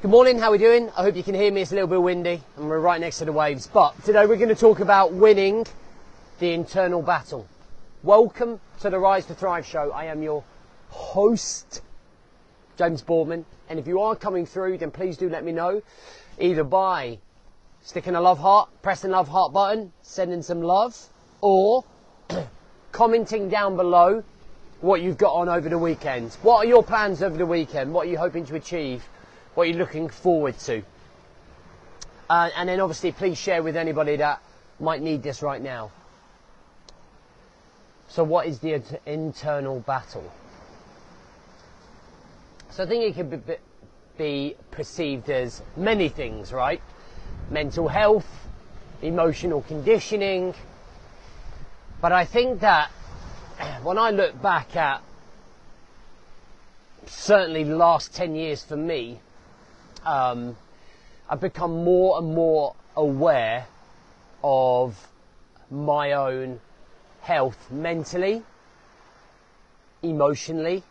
Good morning, how are we doing? I hope you can hear me. It's a little bit windy and we're right next to the waves. But today we're going to talk about winning the internal battle. Welcome to the Rise to Thrive show. I am your host, James Boardman. And if you are coming through, then please do let me know either by sticking a love heart, pressing love heart button, sending some love, or commenting down below what you've got on over the weekend. What are your plans over the weekend? What are you hoping to achieve? What you're you looking forward to? Uh, and then obviously please share with anybody that might need this right now. So what is the internal battle? So I think it could be, be perceived as many things, right? Mental health, emotional conditioning. But I think that when I look back at certainly the last 10 years for me, um, I've become more and more aware of my own health mentally, emotionally,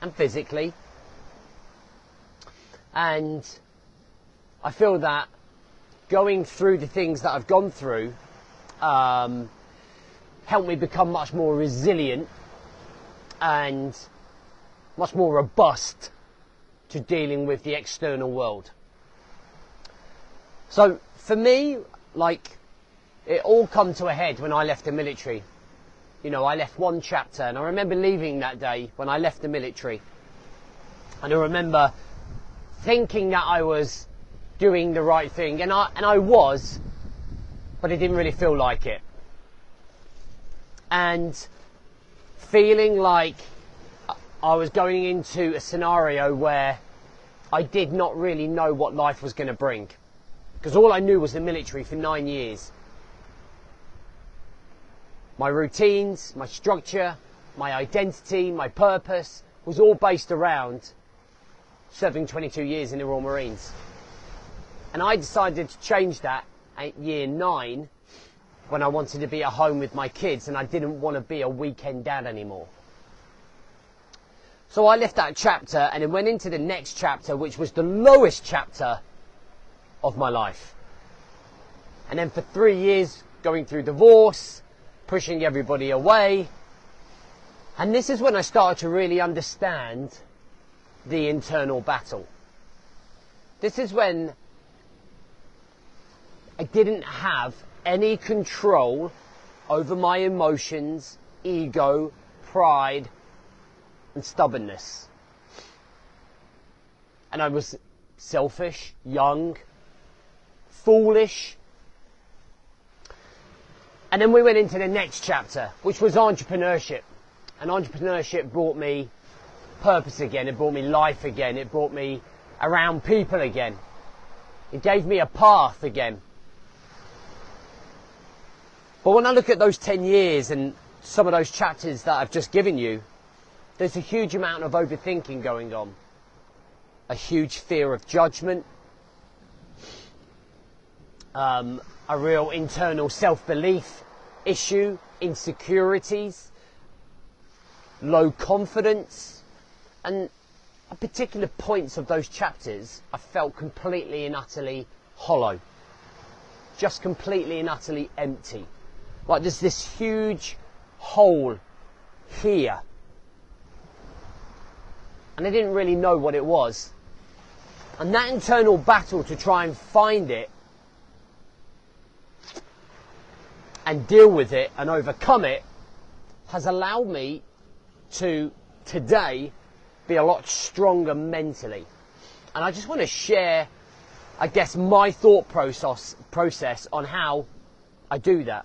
and physically. And I feel that going through the things that I've gone through um, helped me become much more resilient and much more robust to dealing with the external world. So for me, like, it all come to a head when I left the military. You know, I left one chapter and I remember leaving that day when I left the military. And I remember thinking that I was doing the right thing and I, and I was, but it didn't really feel like it. And feeling like I was going into a scenario where I did not really know what life was going to bring. Because all I knew was the military for nine years. My routines, my structure, my identity, my purpose was all based around serving 22 years in the Royal Marines. And I decided to change that at year nine when I wanted to be at home with my kids and I didn't want to be a weekend dad anymore. So I left that chapter and then went into the next chapter, which was the lowest chapter of my life. And then for three years, going through divorce, pushing everybody away. And this is when I started to really understand the internal battle. This is when I didn't have any control over my emotions, ego, pride, and stubbornness. And I was selfish, young, foolish. And then we went into the next chapter, which was entrepreneurship. And entrepreneurship brought me purpose again, it brought me life again, it brought me around people again. It gave me a path again. But when I look at those 10 years and some of those chapters that I've just given you, there's a huge amount of overthinking going on. A huge fear of judgment. Um, a real internal self-belief issue, insecurities, low confidence, and at particular points of those chapters, I felt completely and utterly hollow. Just completely and utterly empty. Like there's this huge hole here and I didn't really know what it was. And that internal battle to try and find it and deal with it and overcome it has allowed me to today be a lot stronger mentally. And I just want to share, I guess, my thought process, process on how I do that.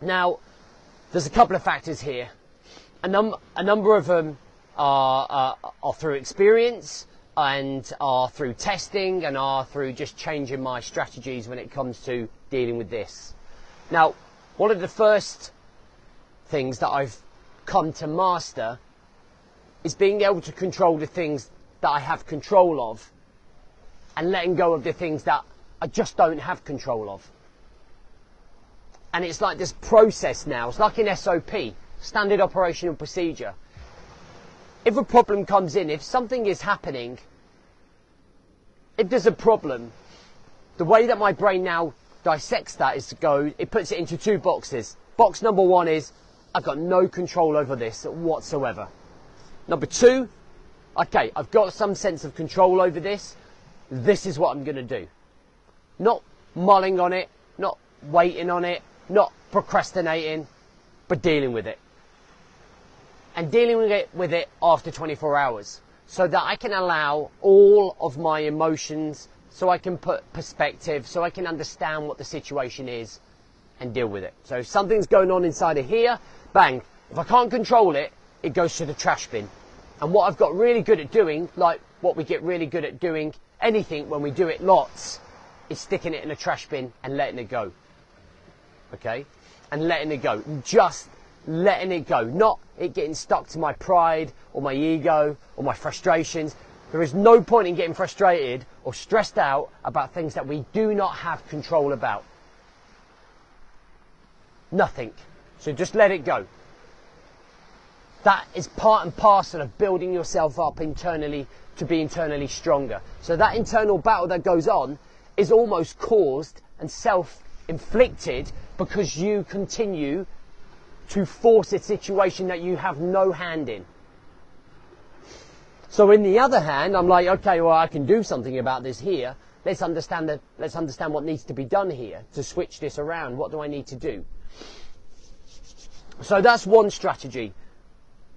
Now, there's a couple of factors here. A, num- a number of them are, uh, are through experience and are through testing and are through just changing my strategies when it comes to dealing with this. Now, one of the first things that I've come to master is being able to control the things that I have control of and letting go of the things that I just don't have control of. And it's like this process now. It's like an SOP, standard operational procedure if a problem comes in, if something is happening if there's a problem, the way that my brain now dissects that is to go, it puts it into two boxes. Box number one is, I've got no control over this whatsoever. Number two, okay, I've got some sense of control over this. This is what I'm going to do. Not mulling on it, not waiting on it, not procrastinating, but dealing with it. And dealing with it, with it after 24 hours so that I can allow all of my emotions, so I can put perspective, so I can understand what the situation is and deal with it. So if something's going on inside of here, bang. If I can't control it, it goes to the trash bin. And what I've got really good at doing, like what we get really good at doing anything when we do it lots, is sticking it in a trash bin and letting it go. Okay? And letting it go. Just letting it go. Not it getting stuck to my pride or my ego or my frustrations. There is no point in getting frustrated or stressed out about things that we do not have control about. Nothing. So just let it go. That is part and parcel of building yourself up internally to be internally stronger. So that internal battle that goes on is almost caused and self-inflicted because you continue to force a situation that you have no hand in. So in the other hand, I'm like, okay, well, I can do something about this here. Let's understand that, let's understand what needs to be done here to switch this around. What do I need to do? So that's one strategy.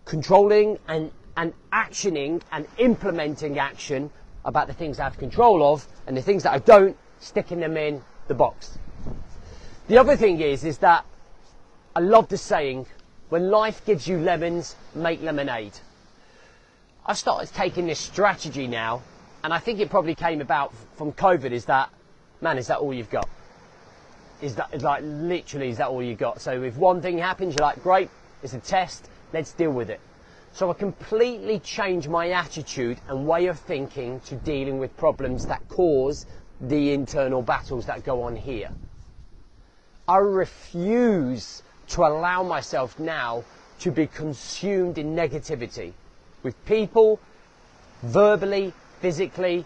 Controlling and, and actioning and implementing action about the things I have control of and the things that I don't, sticking them in the box. The other thing is, is that I love the saying, when life gives you lemons, make lemonade. I've started taking this strategy now, and I think it probably came about from COVID, is that, man, is that all you've got? Is that, is like, literally, is that all you got? So if one thing happens, you're like, great, it's a test, let's deal with it. So I completely changed my attitude and way of thinking to dealing with problems that cause the internal battles that go on here. I refuse to allow myself now to be consumed in negativity with people, verbally, physically.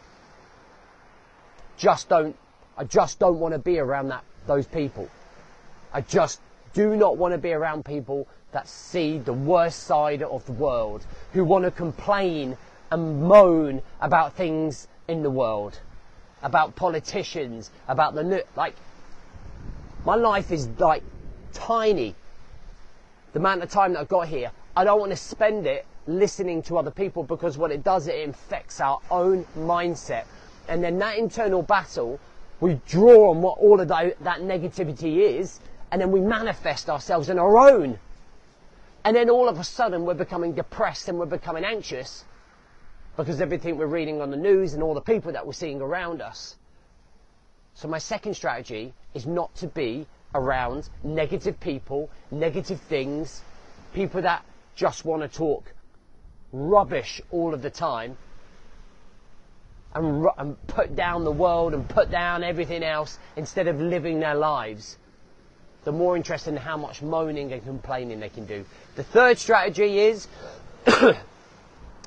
Just don't, I just don't want to be around that, those people. I just do not want to be around people that see the worst side of the world, who want to complain and moan about things in the world, about politicians, about the, like, my life is like tiny. The amount of time that I've got here, I don't want to spend it listening to other people because what it does, it infects our own mindset. And then that internal battle, we draw on what all of that, that negativity is, and then we manifest ourselves in our own. And then all of a sudden we're becoming depressed and we're becoming anxious because everything we're reading on the news and all the people that we're seeing around us. So my second strategy is not to be around negative people, negative things, people that just want to talk rubbish all of the time and, ru- and put down the world and put down everything else instead of living their lives. The more interested in how much moaning and complaining they can do. The third strategy is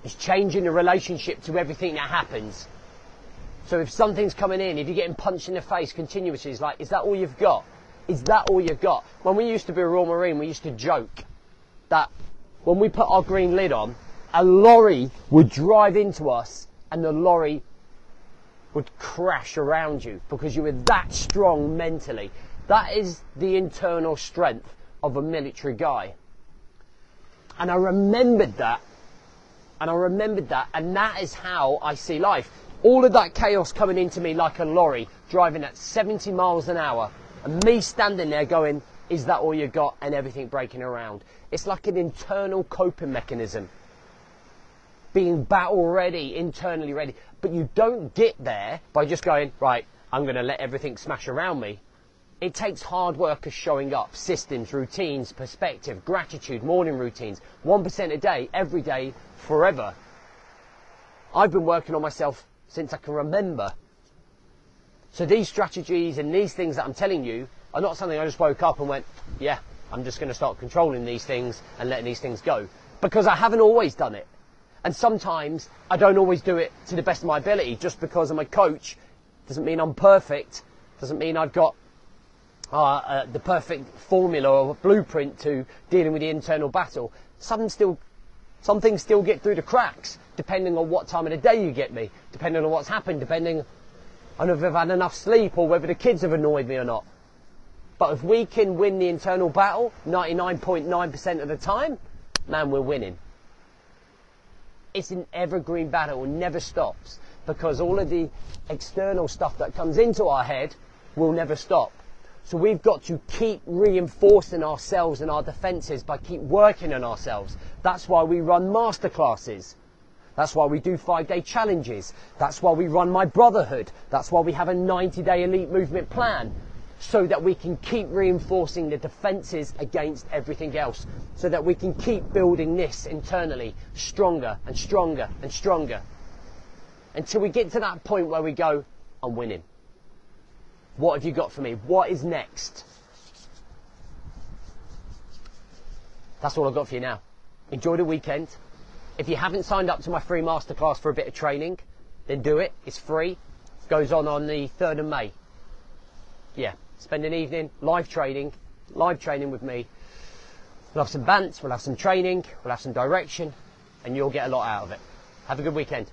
is changing the relationship to everything that happens. So if something's coming in, if you're getting punched in the face continuously, it's like, is that all you've got? Is that all you've got? When we used to be a Royal Marine, we used to joke that when we put our green lid on, a lorry would drive into us and the lorry would crash around you because you were that strong mentally. That is the internal strength of a military guy. And I remembered that. And I remembered that. And that is how I see life. All of that chaos coming into me like a lorry driving at 70 miles an hour and me standing there going, is that all you got? And everything breaking around. It's like an internal coping mechanism. Being battle ready, internally ready. But you don't get there by just going, right, I'm going to let everything smash around me. It takes hard work of showing up, systems, routines, perspective, gratitude, morning routines, 1% a day, every day, forever. I've been working on myself since I can remember. So these strategies and these things that I'm telling you are not something I just woke up and went, yeah, I'm just going to start controlling these things and letting these things go. Because I haven't always done it. And sometimes I don't always do it to the best of my ability. Just because I'm a coach doesn't mean I'm perfect. Doesn't mean I've got uh, uh, the perfect formula or blueprint to dealing with the internal battle. Some still, some things still get through the cracks, depending on what time of the day you get me, depending on what's happened, depending on if I've had enough sleep or whether the kids have annoyed me or not. But if we can win the internal battle 99.9% of the time, man, we're winning. It's an evergreen battle, it never stops because all of the external stuff that comes into our head will never stop. So we've got to keep reinforcing ourselves and our defenses by keep working on ourselves. That's why we run masterclasses. That's why we do five day challenges. That's why we run my brotherhood. That's why we have a 90 day elite movement plan so that we can keep reinforcing the defenses against everything else, so that we can keep building this internally stronger and stronger and stronger until we get to that point where we go, I'm winning. What have you got for me? What is next? That's all I've got for you now. Enjoy the weekend. If you haven't signed up to my free masterclass for a bit of training, then do it. It's free. It goes on on the 3rd of May. Yeah, spend an evening live training, live training with me. We'll have some bants, we'll have some training, we'll have some direction, and you'll get a lot out of it. Have a good weekend.